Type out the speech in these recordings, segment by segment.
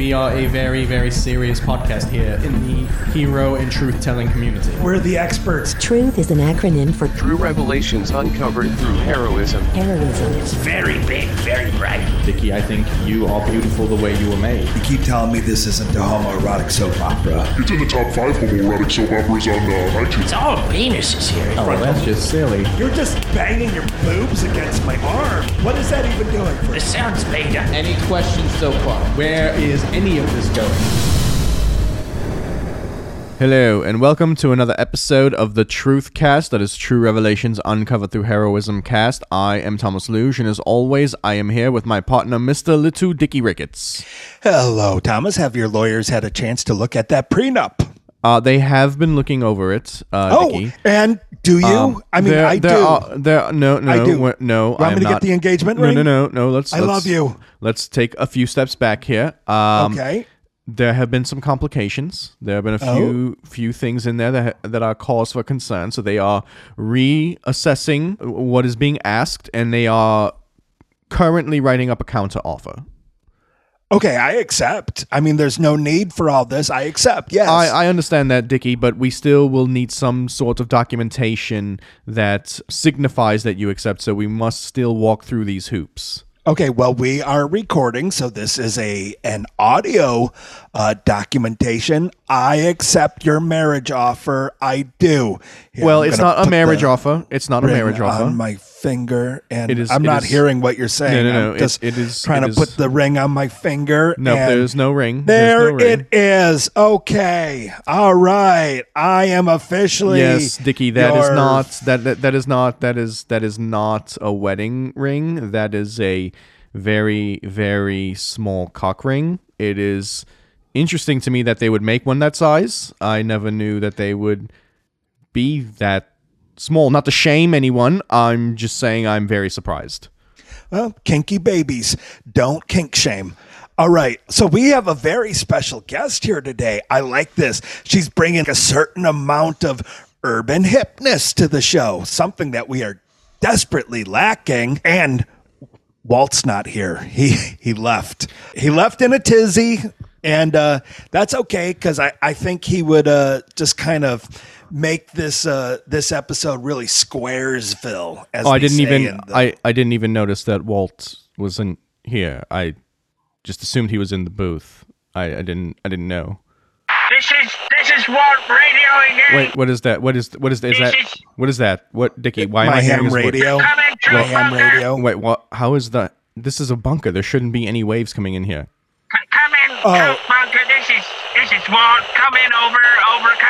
We are a very, very serious podcast here in the hero and truth telling community. We're the experts. Truth is an acronym for True revelations uncovered through heroism. heroism. It's very big, very bright. Vicky, I think you are beautiful the way you were made. You keep telling me this isn't a homoerotic soap opera. It's in the top five homoerotic soap operas on uh, iTunes. It's all penises here. Oh, well, that's just silly. You're just banging your boobs against my arm. What is that even doing for? This sounds beta. Any questions so far? Where is any of this going? Hello, and welcome to another episode of the Truth Cast, that is True Revelations Uncovered Through Heroism Cast. I am Thomas Luge, and as always, I am here with my partner, Mr. Little Dicky Ricketts. Hello, Thomas. Have your lawyers had a chance to look at that prenup? Uh, they have been looking over it, uh, Oh, Dicky. and do you? Um, I mean, I do. Are, there, no, no, I do. no. Want I me am to get the engagement no, ring? No, no, no. Let's. I let's- love you. Let's take a few steps back here. Um, okay. There have been some complications. There have been a Oh. few few things in there that that are cause for concern. So they are reassessing what is being asked, and they are currently writing up a counter offer. Okay, I accept. I mean, there's no need for all this. I accept. Yes. I, I understand that, Dickie, but we still will need some sort of documentation that signifies that you accept. So we must still walk through these hoops. Okay, well, we are recording, so this is a an audio uh, documentation. I accept your marriage offer. I do. Here, well, I'm it's not a marriage offer. It's not a marriage offer. my finger, and It is- I'm it not is- hearing what you're saying. No, no, no, I'm it- just it is- trying it to is- put the ring on my finger. no, and there's no ring. There no ring. it is. Okay. All right. I am officially Yes, Dicky. that is your- not that, that that is not that is that is not a wedding ring. That is a very very small cock ring. It is interesting to me that they would make one that size. I never knew that they would be that small. Not to shame anyone. I'm just saying I'm very surprised. Well, kinky babies don't kink shame. All right. So we have a very special guest here today. I like this. She's bringing a certain amount of urban hipness to the show, something that we are desperately lacking. And Walt's not here. He he left. He left in a tizzy, and uh, that's okay because I, I think he would uh, just kind of make this uh, this episode really Squaresville. As Oh, I didn't even the- I I didn't even notice that Walt wasn't here. I just assumed he was in the booth. I, I didn't I didn't know. This is this is Walt radioing in. Wait, what is that? What is what is is that? What is that? What Dickie? Why am I hearing ham radio. Come in, true My ham radio. Wait, what? How is that? This is a bunker. There shouldn't be any waves coming in here. C- Come in, Oh. Bunker. This is this is Walt. Come in, over, over. Come in.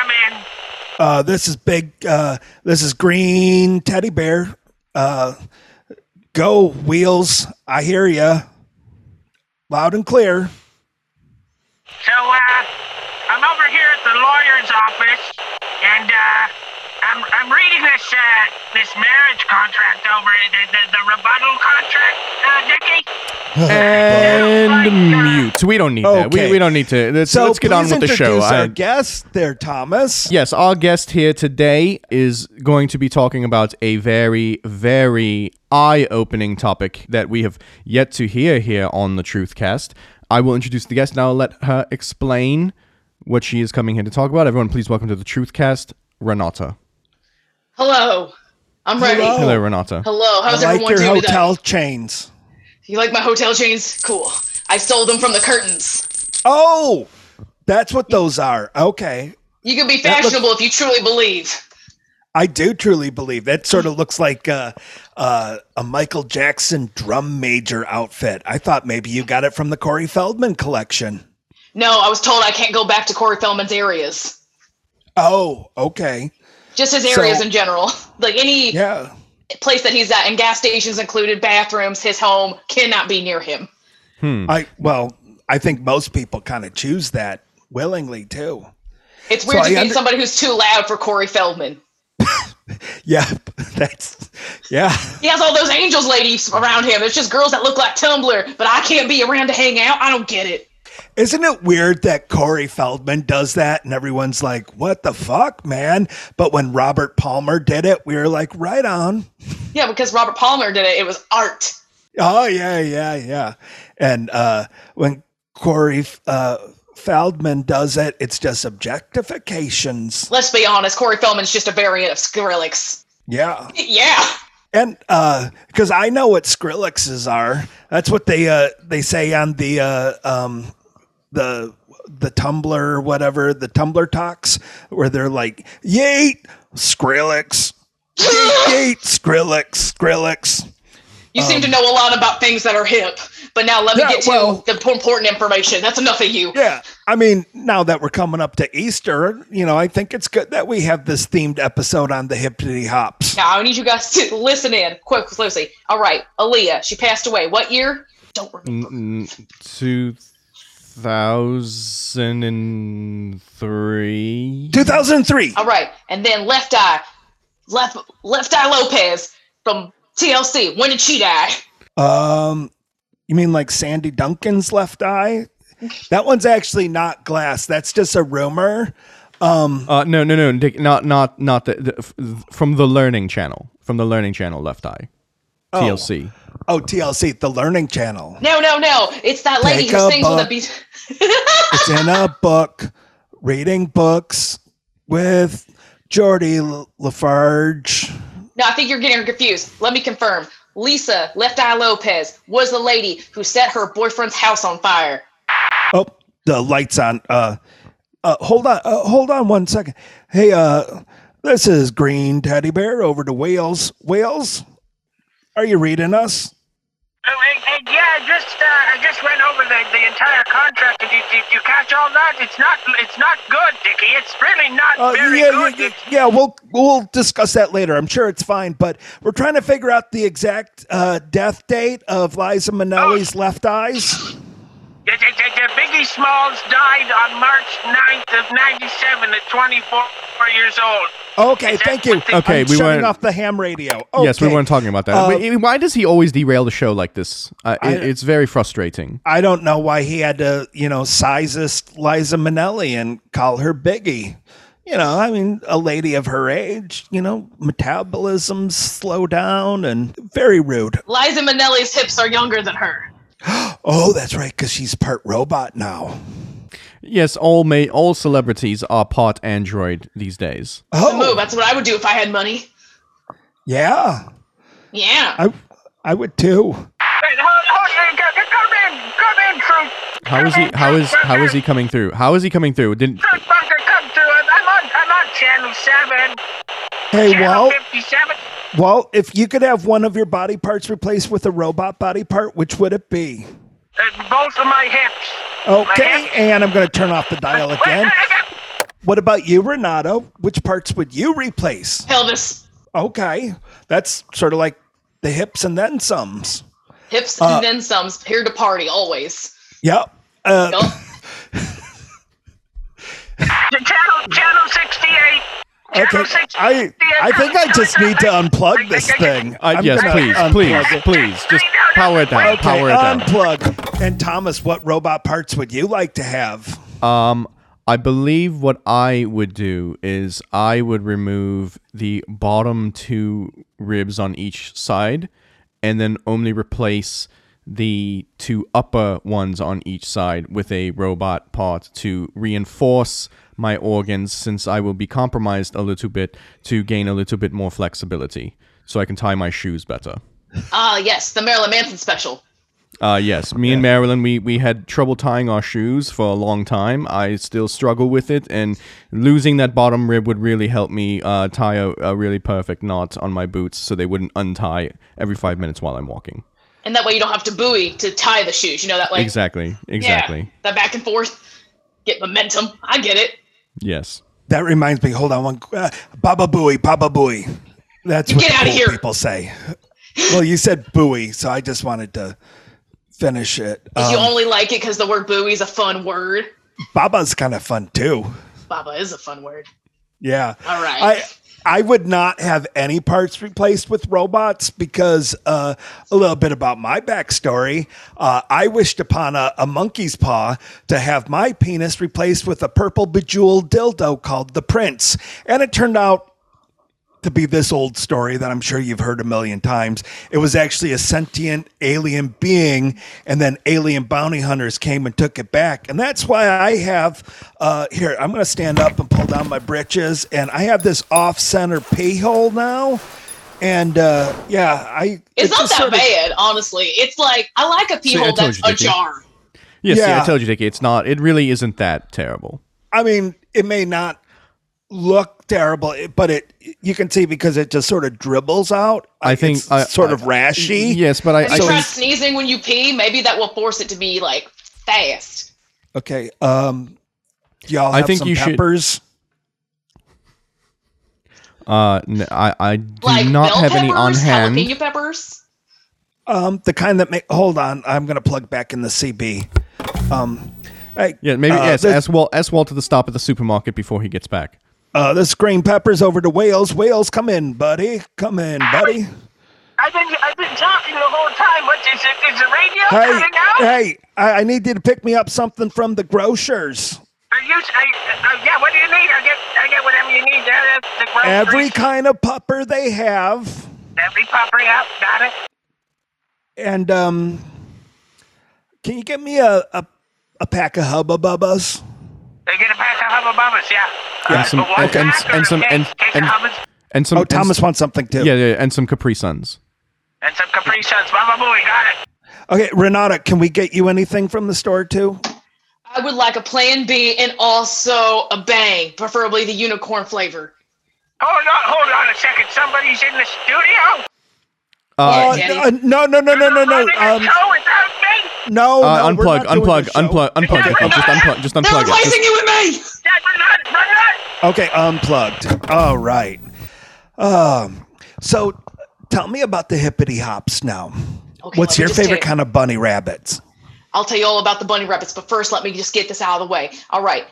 Uh, this is big. Uh, this is green teddy bear. Uh, go wheels. I hear ya, loud and clear. So, uh, I'm over here at the lawyer's office, and uh, I'm I'm reading this uh this marriage contract over the the, the rebuttal contract, uh, Dickie. And mute. We don't need that. We, Okay. we don't need to. Let's, So let's get on with the show. introduce our I- guest there, Thomas. Yes, our guest here today is going to be talking about a very, very eye opening topic that we have yet to hear here on the Truthcast. I will introduce the guest now, I'll let her explain what she is coming here to talk about. Everyone, please welcome to the Truthcast, Renata. Hello. I'm ready. Hello. Hello, Renata. Hello. How's I like everyone your doing hotel today? chains. You like my hotel chains? Cool. I stole them from the curtains. Oh, that's what those are. Okay. You can be That looks- fashionable if you truly believe. I do truly believe that sort of looks like uh, uh, a Michael Jackson drum major outfit. I thought maybe you got it from the Corey Feldman collection. No, I was told I can't go back to Corey Feldman's areas. Oh, okay. Just his areas So- in general. Like any Yeah. place that he's at, and gas stations included, bathrooms, his home cannot be near him. Hmm. I well, I think most people kind of choose that willingly too. It's weird So to I be under- somebody who's too loud for Corey Feldman. Yeah, that's yeah. He has all those angels ladies around him. It's just girls that look like Tumblr, but I can't be around to hang out. I don't get it. Isn't it weird that Corey Feldman does that and everyone's like, "What the fuck, man?" But when Robert Palmer did it, we were like, "Right on." Yeah, because Robert Palmer did it. It was art. Oh yeah, yeah, yeah. And uh, when Corey uh, Feldman does it, it's just objectifications. Let's be honest, Corey Feldman's just a variant of Skrillex. Yeah. Yeah. And because I know what Skrillexes are, that's what they uh, they say on the uh, um, the the Tumblr or whatever the Tumblr talks, where they're like, "Yeet, Skrillex, yeet, yeet, Skrillex, Skrillex." You seem to know a lot about things that are hip, but now let me Um, Yeah, get to well- the important information. That's enough of you. Yeah, I mean, now that we're coming up to Easter, you know, I think it's good that we have this themed episode on the Hippity Hops. Now I need you guys to listen in quick, closely. All right, Aaliyah, she passed away. What year? Don't remember. Two thousand and three. 2003. All right, and then Left Eye, Left Left Eye Lopez from TLC. When did she die? Um, you mean like Sandy Duncan's left eye? That one's actually not glass. That's just a rumor. Um, Uh, no, no, no, Dick, not, not, not the, the from the Learning Channel, from the Learning Channel, Left Eye, TLC. Oh, TLC, the Learning Channel. No, no, no. It's that lady Take who a sings with a beat. It's in a book, reading books with Jordy Lafarge. No, I think you're getting confused. Let me confirm. Lisa Left Eye Lopez was the lady who set her boyfriend's house on fire. Oh, the lights on. Uh, uh, hold on, uh, hold on one second. Hey, uh, this is Green Teddy Bear over to Wales. Wales, are you reading us? Oh, and, and yeah, I just uh, I just went over the, the entire contract. Did you, did you catch all that? It's not it's not good, Dickie. It's really not Uh, very yeah, good. yeah, yeah, we'll we'll discuss that later. I'm sure it's fine, but we're trying to figure out the exact uh, death date of Liza Minnelli's left eyes. The, the, the, the Biggie Smalls died on March 9th of 97 at 24 years old. Okay, thank you. Okay, I'm we shutting weren't- off the ham radio. Yes, we weren't talking about that. Uh, Wait, why does he always derail the show like this? Uh, it, it's very frustrating. I don't know why he had to, you know, sizest Liza Minnelli and call her Biggie. You know, I mean, a lady of her age, you know, metabolisms slow down and very rude. Liza Minnelli's hips are younger than her. Oh, that's right, because she's part robot now. Yes, all ma- all celebrities are part android these days. Move. Oh, That's what I would do if I had money. yeah, Yeah. I, I would too. Hey, hold, hold, c- come in, come in, Truth. How is he? How is how is he coming through? How is he coming through? Didn't Truth Bunker, come through. I'm on, I'm on channel 7. Hey, Channel well, 57. Well, if you could have one of your body parts replaced with a robot body part, which would it be? Uh, both of my hips. Okay, hips. and I'm going to turn off the dial again. I- I- What about you, Renato? Which parts would you replace? Pelvis, Okay, that's sort of like the hips and then somes. hips, Uh, and then some. Here to party always. Yep. Uh, Yup. Channel, channel 68. Okay, I I think I just need to unplug this thing. Uh, yes, please, please, it. please, just power it down. Okay, power it down. unplug. And Thomas, what robot parts would you like to have? Um, I believe what I would do is I would remove the bottom two ribs on each side, and then only replace the two upper ones on each side with a robot part to reinforce my organs since I will be compromised a little bit to gain a little bit more flexibility so I can tie my shoes better. Ah, yes, the Marilyn Manson special. Uh, yes, me and Marilyn, we, we had trouble tying our shoes for a long time. I still struggle with it, and losing that bottom rib would really help me uh, tie a, a really perfect knot on my boots so they wouldn't untie every five minutes while I'm walking. And that way you don't have to buoy to tie the shoes. You know that like Exactly, exactly. Yeah, that back and forth. Get momentum. I get it. Yes. That reminds me. Hold on one. Uh, Baba Buoy, Baba Buoy. That's what Get the outta cool here. people say. Well, you said buoy, so I just wanted to finish it. If you Um, only like it because the word buoy is a fun word. Baba's kind of fun too. Baba is a fun word. Yeah. All right. I I would not have any parts replaced with robots because uh, a little bit about my backstory. Uh, I wished upon a, a monkey's paw to have my penis replaced with a purple bejeweled dildo called the Prince, and it turned out to be this old story that I'm sure you've heard a million times. It was actually a sentient alien being, and then alien bounty hunters came and took it back. And that's why I have uh, here, I'm going to stand up and pull down my britches, and I have this off center pee hole now. And uh, yeah, I. it's it not that sort of- bad, honestly. It's like I like a pee See, hole that's you, Dickie. ajar. Yes, see, Yeah. I told you, Dickie, it's not, it really isn't that terrible. I mean, it may not look terrible, but it you can see because it just sort of dribbles out. I think it's I- sort I- of rashy. Yes, but I, Have I you tried sneezing when you pee? Maybe that will force it to be like fast. Okay. Um, y'all I think some you should- peppers? uh, n- I, I do Like not have peppers, any on hand. jalapeno peppers. Um, the kind that make. Hold on, I'm gonna plug back in the CB. Um, hey, Yeah, maybe uh, yes. This, Ask Walt, ask Walt to the stop at the supermarket before he gets back. Uh, this green peppers over to Wales. Wales, come in, buddy. Come in, buddy. I've been I've been talking the whole time. What is it? Is the radio Hey, out? hey, I, I need you to pick me up something from the grocers. Are you? I, uh, yeah. What do you need? I get I get whatever you need. There, the. Every kind of pupper they have, every pupper. Yep, got it. and um, can you get me a a, a pack of Hubba Bubbas? They get a pack of Hubba Bubbas. Yeah. And Uh, some- and- and- and some- and- and- And some Oh, and Thomas s- wants something too. Yeah, yeah, and some Capri Suns. and some Capri Suns. Baba Booey, got it. Okay, Renata, can we get you anything from the store too? I would like a plan B and also a bang, preferably the unicorn flavor. Hold on, hold on a second. Somebody's in the studio. Uh, Daddy. uh, no, no, no, no, no, no. Running a Um, show without me. No, uh, no, we're unplug, doing unplug, the show. unplug, unplug it. Just unplug, just They're unplug it. replacing you with me! Dad, run on, run on. Okay, unplugged. All right. Um, so tell me about the hippity hops now. Okay, What's your favorite tell- kind of bunny rabbits? I'll tell you all about the bunny rabbits, but first let me just get this out of the way. All right.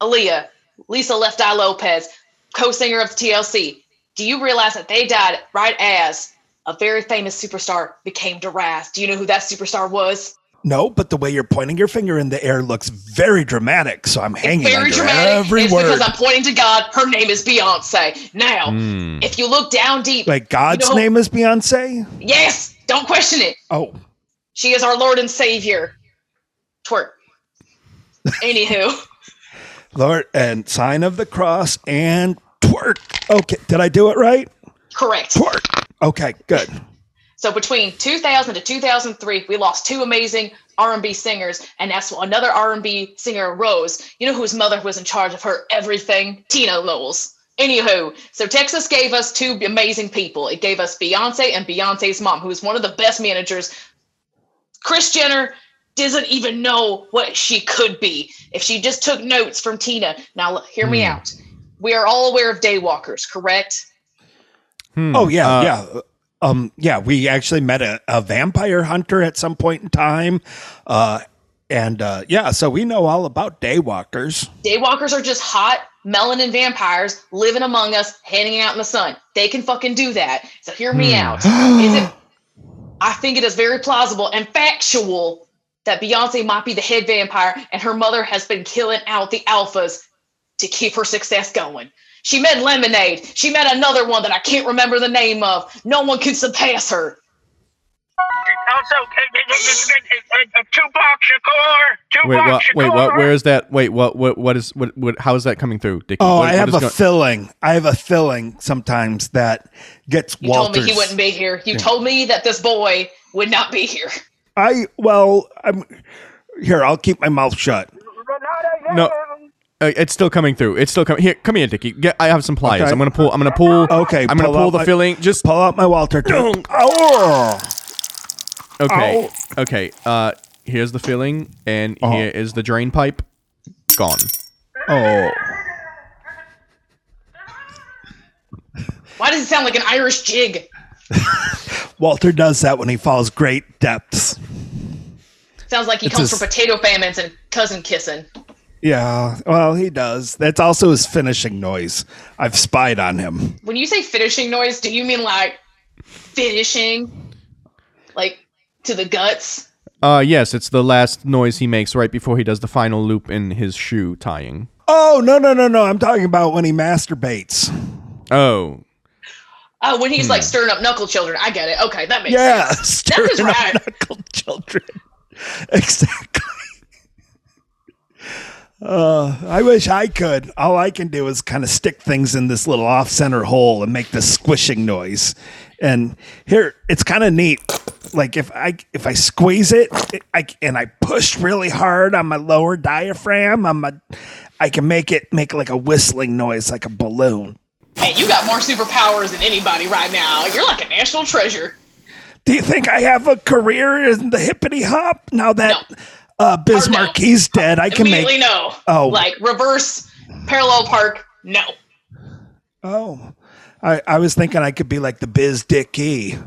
Aaliyah, Lisa Left Eye Lopez, co-singer of TLC. Do you realize that they died right as a very famous superstar became Daraz? Do you know who that superstar was? No, but the way you're pointing your finger in the air looks very dramatic. So I'm hanging Very under dramatic. every it's word. because I'm pointing to God. Her name is Beyonce. Now, Hmm. if you look down deep, Like God's you know- name is Beyonce. yes, don't question it. Oh, She is our Lord and Savior. Twerk. Anywho, Lord, and sign of the cross and twerk. Okay, did I do it right? correct. Twerk. Okay, good. So between 2000 to 2003, we lost two amazing R&B singers, and that's another R&B singer, Rose. You know whose mother was in charge of her everything? Tina Knowles. Anywho, so Texas gave us two amazing people. It gave us Beyonce and Beyonce's mom, who is one of the best managers. Kris Jenner doesn't even know what she could be if she just took notes from Tina. Now, l- hear me out. We are all aware of daywalkers, correct? hmm, Oh yeah, uh, yeah. Um, yeah, we actually met a, a vampire hunter at some point in time. Uh, and uh, yeah, so we know all about daywalkers. Daywalkers are just hot melanin vampires living among us, hanging out in the sun. They can fucking do that. So hear me out. Is it? I think it is very plausible and factual that Beyonce might be the head vampire, and her mother has been killing out the alphas to keep her success going. She met Lemonade. She met another one that I can't remember the name of. No one can surpass her. Also, Tupac Shakur. Tupac Wait, what? Shakur. Wait, what? Where is that? Wait, what? What? What is? What? What? How is that coming through, Dickie? Oh, What- I have a go- filling. I have a filling sometimes that gets You told me he wouldn't be here. You told me that this boy would not be here. I well, I'm here. I'll keep my mouth shut. No, uh, it's still coming through. It's still coming. Here, come here, Dickie. Get, I have some pliers. Okay. I'm gonna pull. I'm gonna pull. Okay, I'm gonna pull pull the my- filling. Just Pull out my Walter. oh, okay. Okay. Uh, here's the filling, and Uh-huh. here is the drain pipe. Gone. oh. Why does it sound like an Irish jig? Walter does that when he falls great depths. Sounds like he It's comes a- from potato famines and cousin kissing. Yeah, well, he does. That's also his finishing noise. I've spied on him. When you say finishing noise, do you mean like finishing, like to the guts? Uh, yes, it's the last noise he makes right before he does the final loop in his shoe tying. Oh no no no no! I'm talking about when he masturbates. Oh, Oh, when he's Hmm. like stirring up knuckle children. I get it. Okay, that makes Yeah, sense. stirring is up right. knuckle children. Exactly. Uh, I wish I could. All I can do is kind of stick things in this little off-center hole and make this squishing noise. And here, it's kind of neat. Like if I if I squeeze it, it I, and I push really hard on my lower diaphragm, on my, I can make it make like a whistling noise, like a balloon. Hey, you got more superpowers than anybody right now. You're like a national treasure. Do you think I have a career in the hippity hop now that No. Uh, Biz Markie's dead? I can make. no. Oh. Like reverse parallel park, no. Oh, I, I was thinking I could be like the Biz Dicky.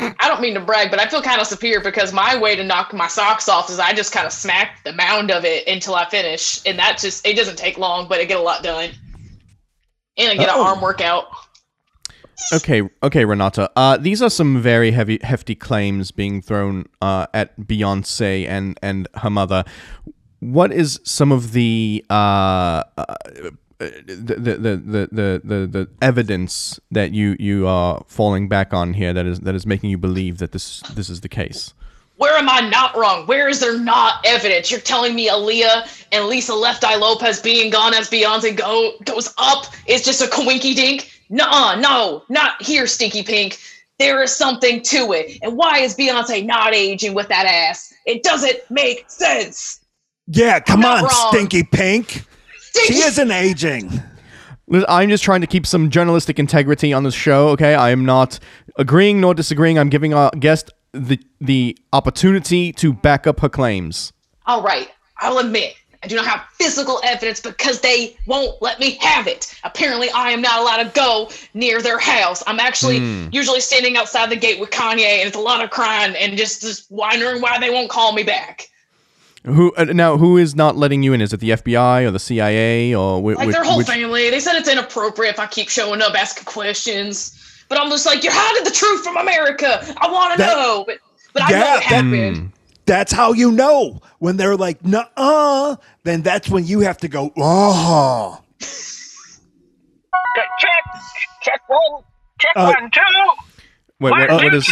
I don't mean to brag, but I feel kind of superior because my way to knock my socks off is I just kind of smack the mound of it until I finish, and that just it doesn't take long, but I get a lot done, and I get Oh. an arm workout. Okay, okay, Renata. Uh, these are some very heavy, hefty claims being thrown uh, at Beyonce and and her mother. What is some of the uh, uh, the, the, the, the, the, the, evidence that you you are falling back on here that is that is making you believe that this this is the case? Where am I not wrong? Where is there not evidence? You're telling me Aaliyah and Lisa Left Eye Lopez being gone as Beyonce go goes up is just a coinky dink? Nuh-uh, no, not here, Stinky Pink. There is something to it. And why is Beyonce not aging with that ass? It doesn't make sense. Yeah, come on, wrong. Stinky Pink. Stinky She isn't aging. I'm just trying to keep some journalistic integrity on this show. Okay, I am not agreeing nor disagreeing. I'm giving our guest the the opportunity to back up her claims. All right, I'll admit, I do not have physical evidence because they won't let me have it. Apparently, I am not allowed to go near their house. I'm actually usually standing outside the gate with Kanye, and it's a lot of crying and just, just wondering why they won't call me back. Who uh, now? Who is not letting you in? Is it the FBI or the CIA or whi- Like their whole which- family. They said it's inappropriate if I keep showing up asking questions. But I'm just like, you're hiding the truth from America. I want to know. But, but I Yeah, know it that- happened. That's how you know when they're like, "Nuh-uh." Then that's when you have to go, "Oh." Check, check one, check Uh, one, two. Wait, what, Why- what is?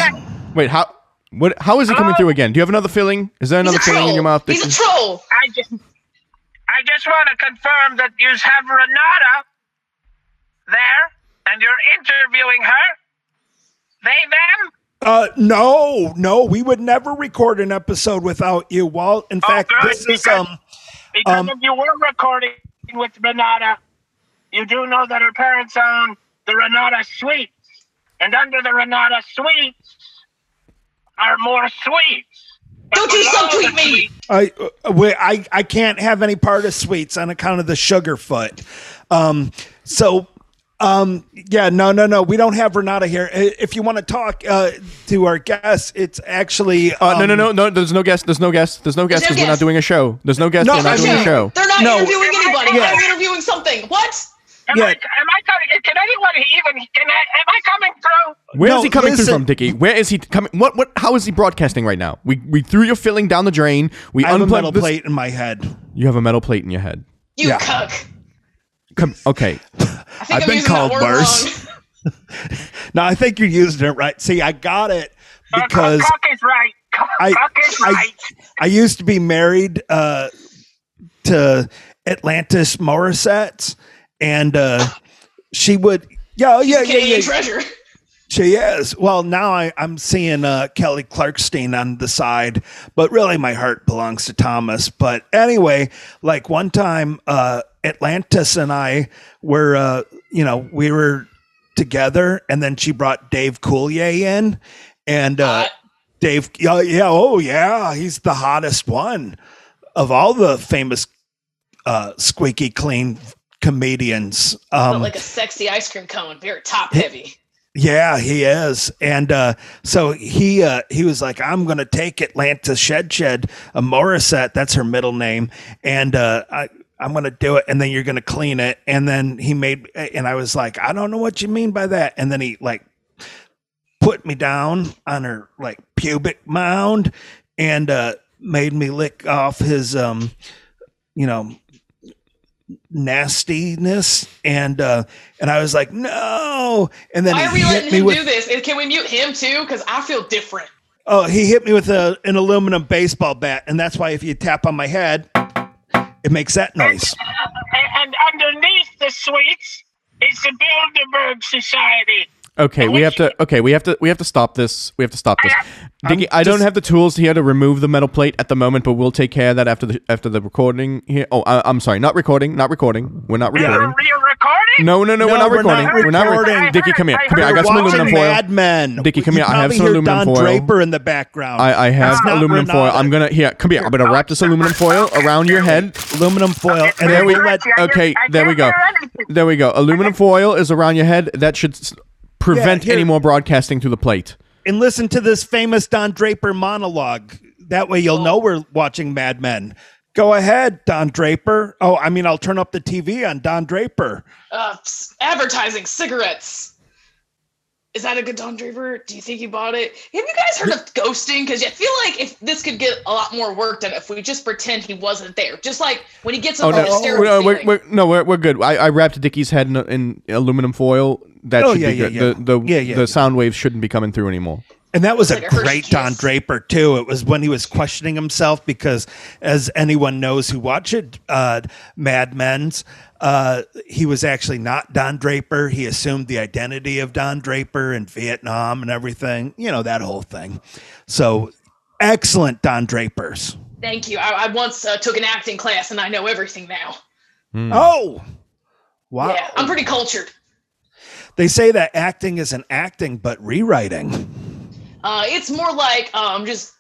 Wait, how? What? How is he coming through again? Do you have another filling? Is there another a filling in your troll. mouth? He's a Dickie? troll. I just, I just want to confirm that you have Renata there, and you're interviewing her. They, them. Uh, no, no, we would never record an episode without you, Walt. In fact, good, this is um, Because Um, if you were recording with Renata, you do know that her parents own the Renata Suites, and under the Renata Suites are more suites. Don't you below subtweet me. suites- I, uh, we, I, I can't have any part of sweets on account of the sugar foot. Um, so, um, yeah, no, no, no, we don't have Renata here. If you want to talk uh, to our guests, it's actually Uh, no, um, no, no, no. There's no guest. There's no guest. There's no guest no we're not doing a show. There's no guest. No, we're not doing a show. They're not No. interviewing anybody. Yeah. I'm interviewing something. What? Am, Yeah. I, am I coming? Can anyone even? Can I, am I coming through? Where is No, he coming listen. through from, Dickie? Where is he coming? What? What? How is he broadcasting right now? We we threw your filling down the drain. We I have a metal this- plate in my head. You have a metal plate in your head. You Yeah. cuck. Come. Okay. I think I've I'm been called that word worse. wrong. No, I think you're using it right. See, I got it Uh, because Cock is right. Cock, I- Cock is I- right. I used to be married uh, to Atlantis Morissette, and uh, she would, yeah, oh, yeah, yeah, yeah. treasure. She is. Well, now I, I'm seeing uh, Kelly Clarkstein on the side, but really my heart belongs to Thomas. But anyway, like one time, uh, Atlantis and I were, uh, you know, we were together, and then she brought Dave Coulier in, and uh, Dave, yeah, yeah, oh yeah, he's the hottest one of all the famous uh, squeaky clean comedians. Um, like a sexy ice cream cone, very top heavy. yeah, he is. And uh, so he uh, he was like, I'm gonna take Atlanta Shed Shed, a Morissette, that's her middle name, and uh, I I'm gonna do it, and then you're gonna clean it. And then he made, and I was like, I don't know what you mean by that. And then he like put me down on her like pubic mound and uh, made me lick off his um, you know nastiness and uh and I was like no and then Why are he we hit letting me him with do this? And can we mute him too? Because I feel different. oh he hit me with a, an aluminum baseball bat and that's why if you tap on my head it makes that noise And, and underneath the sweets is the Bilderberg Society. Okay, we have to. Okay, we have to. We have to stop this. We have to stop this. Dinky, I don't have the tools here to remove the metal plate at the moment, but we'll take care of that after the after the recording here. Oh, I, I'm sorry, not recording, not recording. We're not You're, recording. you're recording? No, no, no, No, we're not we're not recording. We're not recording. recording. Dicky, come here. I Come here. I got some aluminum foil. Mad Men. Dicky, come You here. I have some hear aluminum Don foil. Draper in the background. I, I have no, aluminum foil. I'm gonna here. Come here. I'm gonna wrap this aluminum foil around your head. aluminum foil, and There then we we let. Okay, there we go. There we go. Aluminum foil is around your head. That should s- prevent here- any more broadcasting through the plate. and listen to this famous Don Draper monologue. That way you'll know we're watching Mad Men. Go ahead, Don Draper. Oh, I mean, I'll turn up the TV on Don Draper. Uh, advertising cigarettes. Is that a good Don Draper? Do you think he bought it? Have you guys heard of ghosting? Because I feel like if this could get a lot more work done if we just pretend he wasn't there. Just like when he gets Oh up no, on the stair. we're, we're, we're, no, we're, we're good. I, I wrapped Dickie's head in, in aluminum foil. That Oh, should yeah, be yeah, good. yeah. The the, Yeah, yeah, the sound waves shouldn't be coming through anymore. And that was a Like a great Don Kiss. Draper too. It was when he was questioning himself because, as anyone knows who watched uh, Mad Men's, uh, he was actually not Don Draper. He assumed the identity of Don Draper in Vietnam and everything. You know that whole thing. So excellent, Don Drapers. Thank you. I, I once uh, took an acting class and I know everything now. Oh, wow! Yeah, I'm pretty cultured. they say that acting isn't acting, but rewriting. Uh, it's more like um, just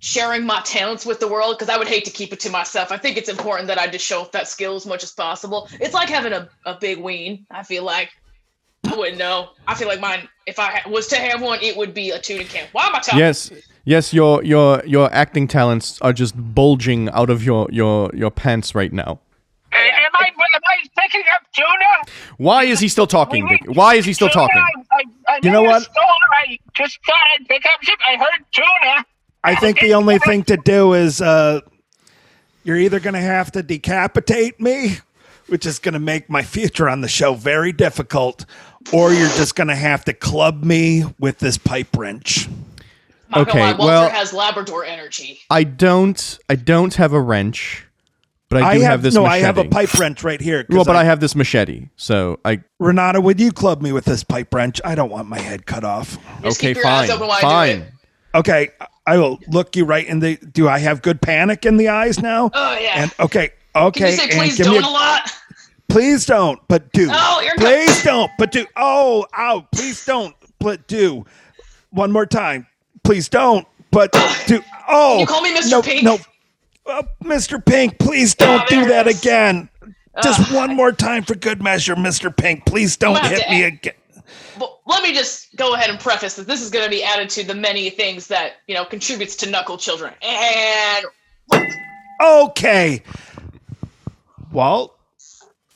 sharing my talents with the world because I would hate to keep it to myself. I think it's important that I just show off that skill as much as possible. It's like having a, a big ween. I feel like I wouldn't know. I feel like mine, if I was to have one, it would be a tuna can. Why am I talking? Yes, yes. Your your your acting talents are just bulging out of your your your pants right now. Am, I, am I picking up tuna? Why is he still talking? Dick? Why is he still Tuna, talking? I, I, I You know what? Store. I just thought I'd pick up. I heard tuna. I think the only thing to do is uh, you're either going to have to decapitate me, which is going to make my future on the show very difficult, or you're just going to have to club me with this pipe wrench. Not gonna Okay, lie, Walter well- has Labrador energy. I don't. I don't have a wrench, but I I do have, have, this no, machete. I have a pipe wrench right here. Well, but I, have this machete, so I. Renata, would you club me with this pipe wrench? I don't want my head cut off. Just okay, keep your eyes fine, open while I do fine. it. Okay, I will look you right in the. Do I have good panic in the eyes now? Oh yeah. And okay, okay. Can you say please don't a- a lot? Please don't, but do. Oh, you're Please don't, but do. Oh, ow. Please don't, but do. One more time. Please don't, but do. Oh. You call me Mr. No, Pink? no. Uh, Mr. Pink, please don't Oh, do that again. Just one more time for good measure, Mr. Pink. Please don't hit me again. Well, let me just go ahead and preface that this is going to be added to the many things that you know contributes to knuckle children. And Okay. Walt?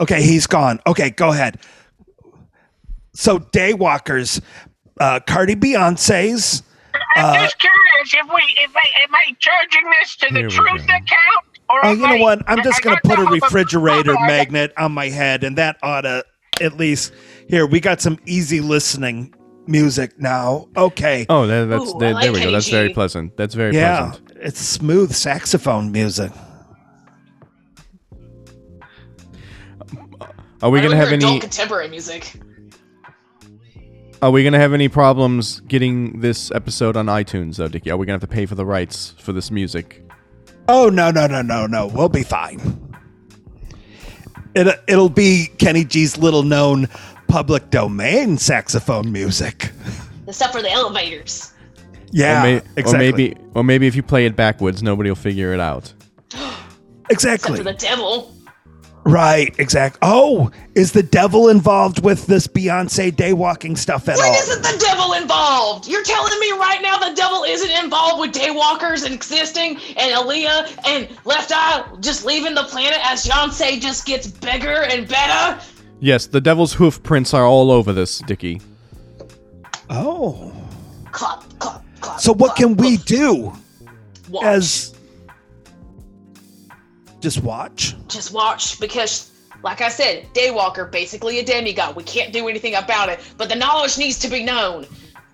Okay, he's gone. Okay, go ahead. So, Daywalkers, uh, Cardi Beyonce's. I'm Uh, just curious if we, if I, am I charging this to the truth go. account? Or Oh, you know I- what? I'm I just going to put a some of the- refrigerator magnet on my head, and that ought to at least. Here, we got some easy listening music now. Okay. Oh, that, that's Ooh, I there, there like we go. That's very pleasant. That's very yeah, pleasant. it's smooth saxophone music. Are we I gonna have any? contemporary music? Are we gonna have any problems getting this episode on iTunes though, Dickie? Are we gonna have to pay for the rights for this music? Oh no no no no no! We'll be fine. It it'll be Kenny G's little known public domain saxophone music. The stuff for the elevators. Yeah, or, may- exactly. or maybe, or maybe if you play it backwards, nobody will figure it out. Except exactly for the devil. right. Exact. Oh, is the devil involved with this Beyonce daywalking stuff at When all? isn't the devil involved? You're telling me right now the devil isn't involved with daywalkers existing and Aaliyah and Left Eye just leaving the planet as Beyonce just gets bigger and better? Yes, the devil's hoof prints are all over this, Dickie. oh, Clap, clap, clap. so what clap, can we clap. do Watch. as just watch? just watch because like I said, Daywalker basically a demigod. We can't do anything about it, but the knowledge needs to be known.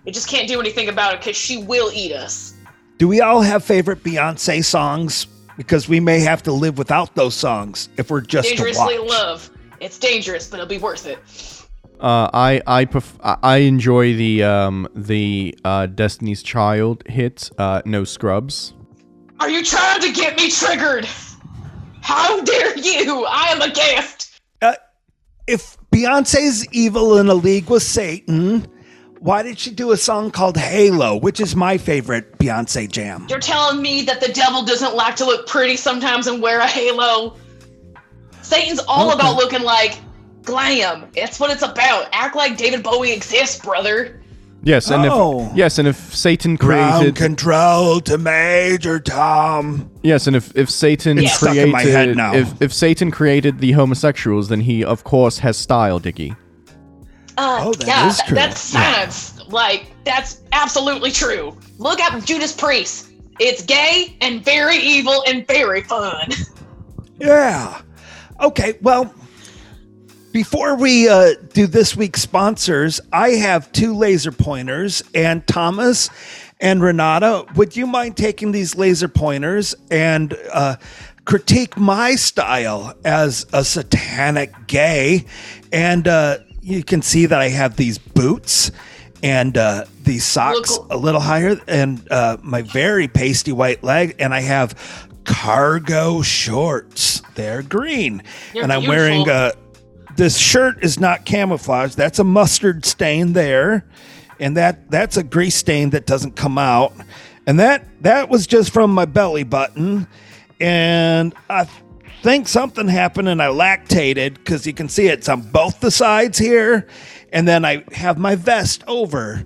We just can't do anything about it because she will eat us. Do we all have favorite Beyonce songs? Because we may have to live without those songs if we're just to Dangerously watch. love. It's dangerous, but it'll be worth it. Uh, I I pref- I I enjoy the um the uh, Destiny's Child hit, uh, No Scrubs. Are you trying to get me triggered? How dare you? I am a guest. Uh, if Beyonce's evil in a league with Satan, why did she do a song called Halo, which is my favorite Beyonce jam? You're telling me that the devil doesn't like to look pretty sometimes and wear a halo? Satan's all Okay. about looking like glam. That's what it's about. Act like David Bowie exists, brother. Yes, and Oh. if yes, and if Satan Ground created control to Major Tom. yes, and if if Satan It's stuck created in my head now. if if Satan created the homosexuals, then he of course has style, Dickie. Uh, Oh, that yeah, is th- true. that's science. Like, that's absolutely true. Look at Judas Priest. It's gay and very evil and very fun. Yeah. Okay, well, before we uh, do this week's sponsors, I have two laser pointers, and Thomas and Renata, would you mind taking these laser pointers and uh, critique my style as a satanic gay? And uh, you can see that I have these boots and uh, these socks Look- a little higher, and uh, my very pasty white leg, and I have cargo shorts. They're green, You're and I'm wearing beautiful. uh, this shirt is not camouflage. That's a mustard stain there, and that that's a grease stain that doesn't come out, and that that was just from my belly button, and I think something happened and I lactated because you can see it's on both the sides here, and then I have my vest over.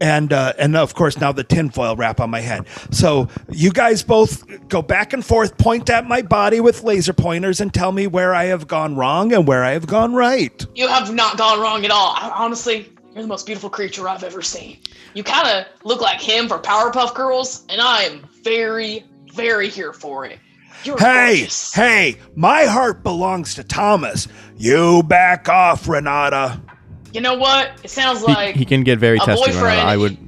And uh, and of course now the tinfoil wrap on my head. So you guys both go back and forth, point at my body with laser pointers, and tell me where I have gone wrong and where I have gone right. You have not gone wrong at all. I, honestly, you're the most beautiful creature I've ever seen. You kind of look like him for Powerpuff Girls, and I am very, very here for it. You're Hey, gorgeous. hey, my heart belongs to Thomas. You back off, Renata. You know what? It sounds like he can get very testy. Renata. I would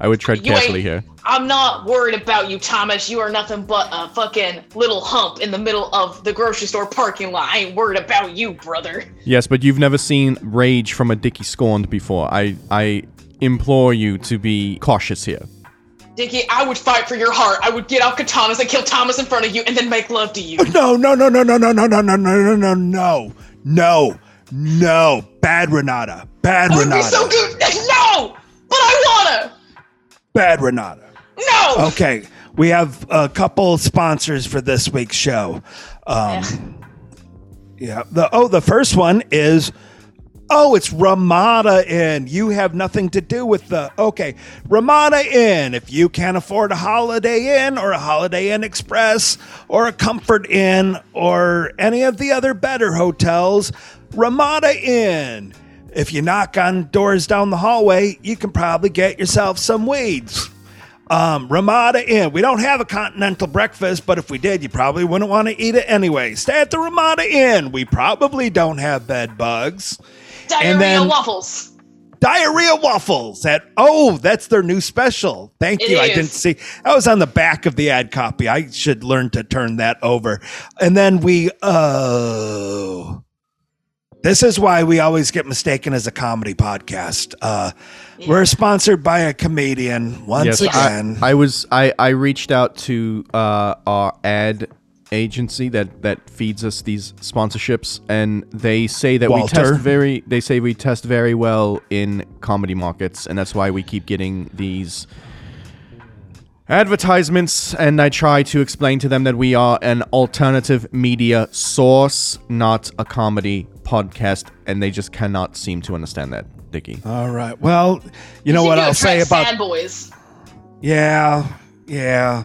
I would tread carefully here. I'm not worried about you, Thomas. You are nothing but a fucking little hump in the middle of the grocery store parking lot. I ain't worried about you, brother. Yes, but you've never seen rage from a Dickie scorned before. I I implore you to be cautious here. Dickie, I would fight for your heart. I would get out katanas and kill Thomas in front of you and then make love to you. No, no, no, no, no, no, no, no, no, no, no, no, no, no, no. Bad Renata. Bad be Renata. so good. No! But I wanna! Bad Renata. No! Okay, we have a couple sponsors for this week's show. Um, yeah. The oh, the first one is oh, it's Ramada Inn. You have nothing to do with the okay Ramada Inn. If you can't afford a Holiday Inn or a Holiday Inn Express or a Comfort Inn or any of the other better hotels, Ramada Inn. If you knock on doors down the hallway, you can probably get yourself some weeds. Um, Ramada Inn. We don't have a continental breakfast, but if we did, you probably wouldn't want to eat it anyway. Stay at the Ramada Inn. We probably don't have bed bugs. Diarrhea then- waffles. Diarrhea waffles at oh, that's their new special. Thank It you. I didn't see. That was on the back of the ad copy. I should learn to turn that over. And then we oh This is why we always get mistaken as a comedy podcast. Uh, We're sponsored by a comedian once Yes, again. I was I, I reached out to uh, our ad agency that that feeds us these sponsorships, and they say that we test very they say we test very well in comedy markets, and that's why we keep getting these advertisements. And I try to explain to them that we are an alternative media source, not a comedy podcast, and they just cannot seem to understand that, Dickie. All right. Well, you know what I'll say about sad boys. Yeah, yeah.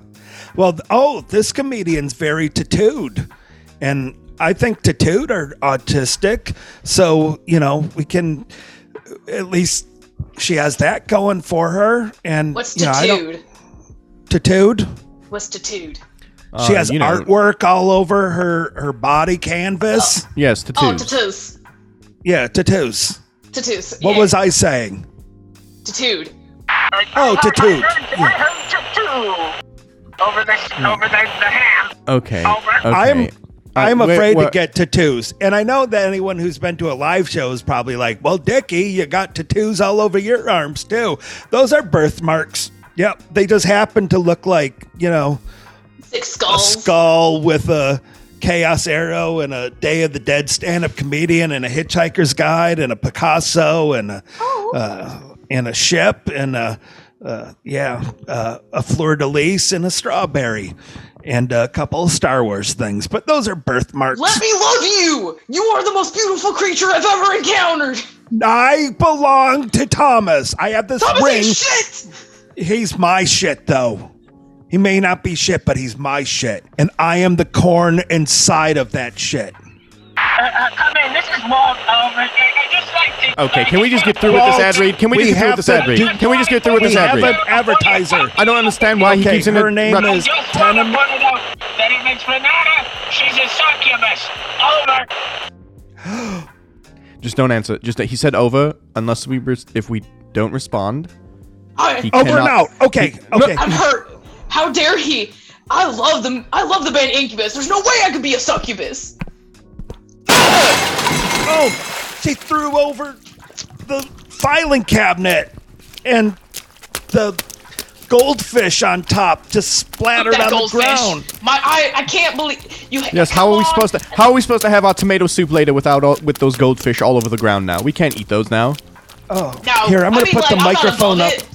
Well, th- oh, this comedian's very tattooed, and I think tattooed are autistic. So you know, we can at least she has that going for her. And What's you know, I don't- tattooed? tattooed. What's tattooed? She Uh, has you know- artwork all over her her body canvas. Yes, Oh, tattoos. tattoos. Yeah, tattoos. Tattoos. What yeah. was I saying? tattooed? Oh, tattooed. I heard, I heard tattoo over the over the, the ham. Okay. Over. okay. I'm Uh, I'm wait, afraid to get tattoos. And I know that anyone who's been to a live show is probably like, well, Dickie, you got tattoos all over your arms too. Those are birthmarks. Yep. They just happen to look like, you know, Six a skull with a chaos arrow and a Day of the Dead stand up comedian and a hitchhiker's guide and a Picasso and a, uh, and a ship and a, uh, yeah, uh, a fleur de lis and a strawberry and a couple of Star Wars things. But those are birthmarks. Let me love you. You are the most beautiful creature I've ever encountered. I belong to Thomas. I have this Thomas ring. Ain't shit. He's my shit, though. He may not be shit, but he's my shit. And I am the corn inside of that shit. Uh, uh, come in. This is Walt over. I, I just like to. Okay, can we just get through with this ad read? Can we, We just get through with this ad read? do- Can we just get through with this ad have read? an advertiser. I don't understand why he Okay, keeps her name interrupt- is- Just want Tenem- it out that if it's Renata, she's a succubus. Over. Just don't answer. Just he said over unless we res- if we don't respond. I, He Over and out. Okay, okay. I'm hurt. How dare he? I love them. I love the band Incubus. There's no way I could be a succubus. Oh, she threw over the filing cabinet and the goldfish on top just splattered that on the ground. My, I, I can't believe you. Yes. How are we supposed to? How are we supposed to have our tomato soup later without all, with those goldfish all over the ground? Now we can't eat those now. Oh, now, Here, I'm gonna mean, put like, the I'm microphone up it,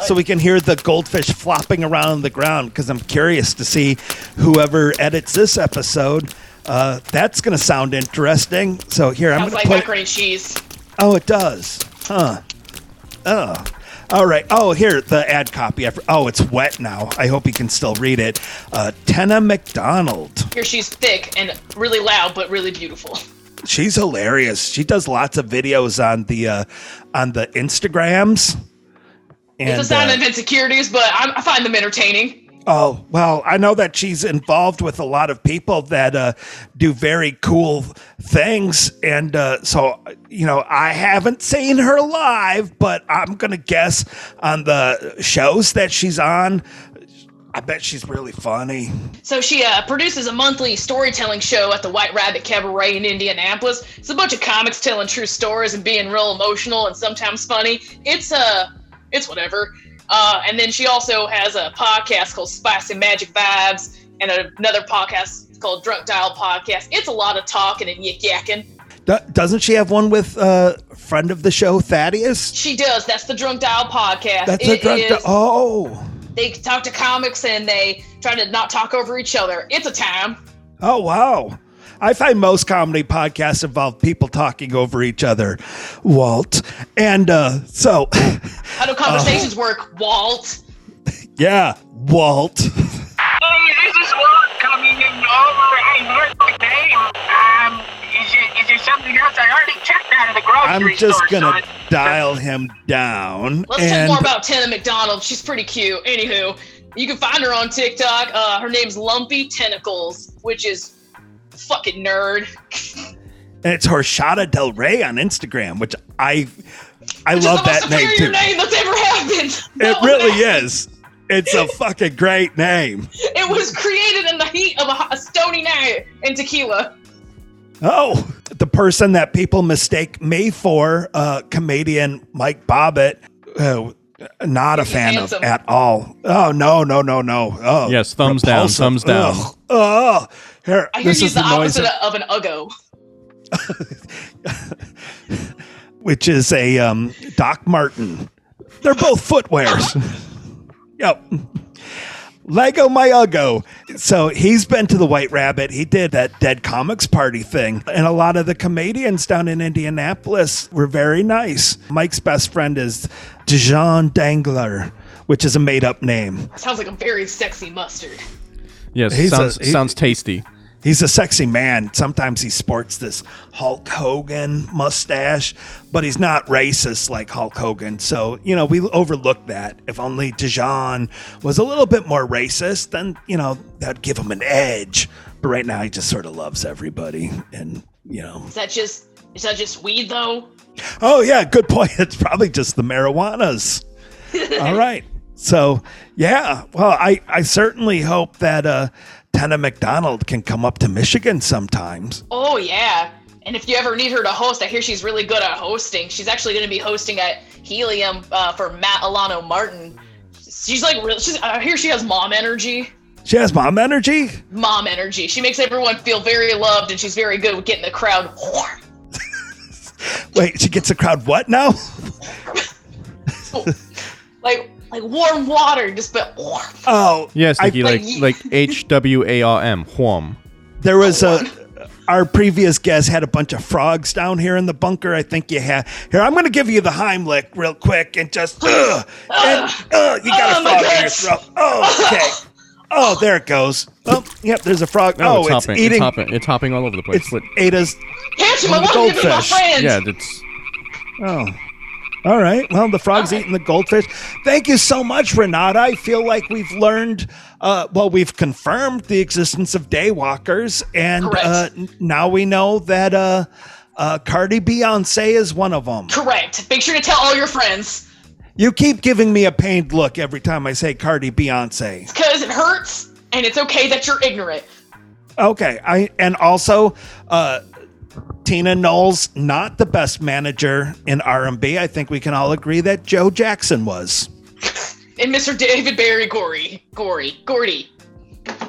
so we can hear the goldfish flopping around on the ground because I'm curious to see whoever edits this episode. Uh, that's going to sound interesting. So here, I'm going like to put. macaroni and cheese. Oh, it does. Huh. Oh. All right. Oh, here the ad copy. Oh, it's wet now. I hope you can still read it. Uh, Tina McDonald. Here she's thick and really loud, but really beautiful. She's hilarious. She does lots of videos on the uh, on the Instagrams. And It's a sign uh, of insecurities, but I, I find them entertaining. Oh, well, I know that she's involved with a lot of people that uh, do very cool things. And uh, so, you know, I haven't seen her live, but I'm going to guess on the shows that she's on. I bet she's really funny. So she uh, produces a monthly storytelling show at the White Rabbit Cabaret in Indianapolis. It's a bunch of comics telling true stories and being real emotional and sometimes funny. It's uh, it's whatever. Uh, and then she also has a podcast called Spicy Magic Vibes and another podcast called Drunk Dial Podcast. It's a lot of talking and yik yakking. Do- doesn't she have one with uh, friend of the show, Thaddeus? She does. That's the Drunk Dial Podcast. That's a It drunk. is- oh. They talk to comics and they try to not talk over each other. It's a time. Oh, wow. I find most comedy podcasts involve people talking over each other, Walt. And uh, so, How do conversations work, Walt? yeah, Walt. Hey, this is Walt coming in over. I heard my name. Um, is it, is there something else? I already checked out of the grocery I'm just store. gonna so dial him down. Let's talk more about Tina McDonald. She's pretty cute. Anywho, you can find her on TikTok. Uh, her name's Lumpy Tentacles, which is fucking nerd. and it's Horchata Del Rey on Instagram, which I I Which love is the most that name too. name that's ever happened. It really no. is. It's a fucking great name. It was created in the heat of a, a stony night in tequila. Oh, the person that people mistake me for, uh, comedian Mike Bobbitt. Uh, not a fan handsome. of at all. Oh no, no, no, no. Oh Yes, thumbs down, thumbs down. Ugh. Oh, here. I hear this he's is the, the noise, opposite of- of, an uggo. which is a um, Doc Martin. They're both footwears. yep. Lego my Uggo. So he's been to the White Rabbit. He did that Dead Comics Party thing. And a lot of the comedians down in Indianapolis were very nice. Mike's best friend is Dijon Dangler, which is a made up name. Sounds like a very sexy mustard. Yes, He's a- he- sounds tasty. He's a sexy man. Sometimes he sports this Hulk Hogan mustache, but he's not racist like Hulk Hogan. So, you know, we overlook that. If only Dijon was a little bit more racist, then, you know, that'd give him an edge. But right now, he just sort of loves everybody. And, you know, Is that just is that just weed though? oh, yeah, good point. It's probably just the marijuanas. All right. So, yeah, well, I, I certainly hope that uh, Tina McDonald can come up to Michigan sometimes. Oh yeah. And if you ever need her to host, I hear she's really good at hosting. She's actually going to be hosting at Helium uh, for Matt Alano Martin. She's like, real. She's. I hear she has mom energy. She has mom energy. Mom energy. She makes everyone feel very loved, and she's very good with getting the crowd warm. Wait, she gets the crowd what now? like like warm water, just but. Oh, Yes, Nikki, like like- like H W A R M, Huam. there was a. Our previous guest had a bunch of frogs down here in the bunker. I think you had. Here, I'm going to give you the Heimlich real quick and just. Uh, and, uh, you got Oh, a my frog in your gosh. throat. Oh, okay. Oh, there it goes. Oh, yep, there's a frog. Oh, Oh, it's, it's, hopping. eating. It's hopping. It's hopping all over the place. It's But- Ada's. Catch him! One I want him to be my goldfish. friend. yeah, it's Oh. All right. Well, the frog's eating the goldfish. Thank you so much, Renata. I feel like we've learned, uh, well, we've confirmed the existence of daywalkers, and uh, now we know that uh, uh, Cardi Beyonce is one of them. Correct. Make sure to tell all your friends You keep giving me a pained look every time I say Cardi Beyonce. because it hurts, and it's okay that you're ignorant. Okay. I and also, uh, Tina Knowles not the best manager in R&B. I think we can all agree that Joe Jackson was. And Mr. David Barry Gorey, Gorey, Gordy.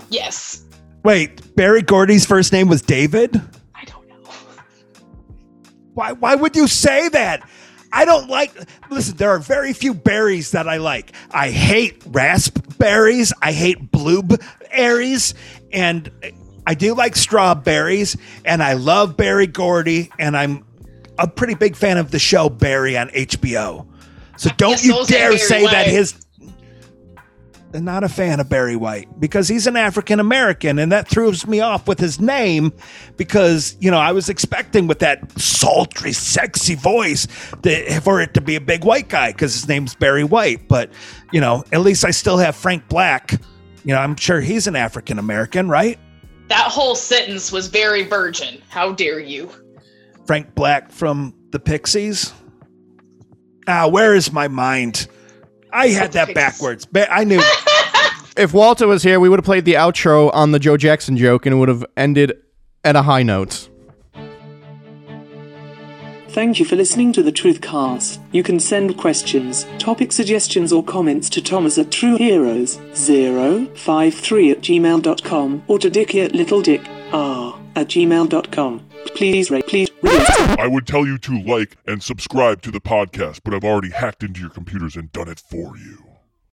Yes. Wait, Berry Gordy's first name was David? I don't know. Why why would you say that? I don't like listen, there are very few berries that I like. I hate raspberries, I hate blueberries, and I do like strawberries, and I love Berry Gordy, and I'm a pretty big fan of the show Barry on HBO. So don't you dare say that his I'm not a fan of Barry White because he's an African American, and that throws me off with his name because you know I was expecting with that sultry, sexy voice to, for it to be a big white guy because his name's Barry White. But you know, at least I still have Frank Black. You know, I'm sure he's an African American, right? That whole sentence was very virgin. How dare you? Frank Black from the Pixies. Ah, where is my mind? I had that backwards. Ba- I knew. if Walter was here, we would have played the outro on the Joe Jackson joke, and it would have ended at a high note. Thank you for listening to the Truthcast. You can send questions, topic suggestions, or comments to Thomas at TrueHeroes053 at gmail.com or to Dickie at LittleDickR at gmail.com. Please rate, please rate. I would tell you to like and subscribe to the podcast, but I've already hacked into your computers and done it for you.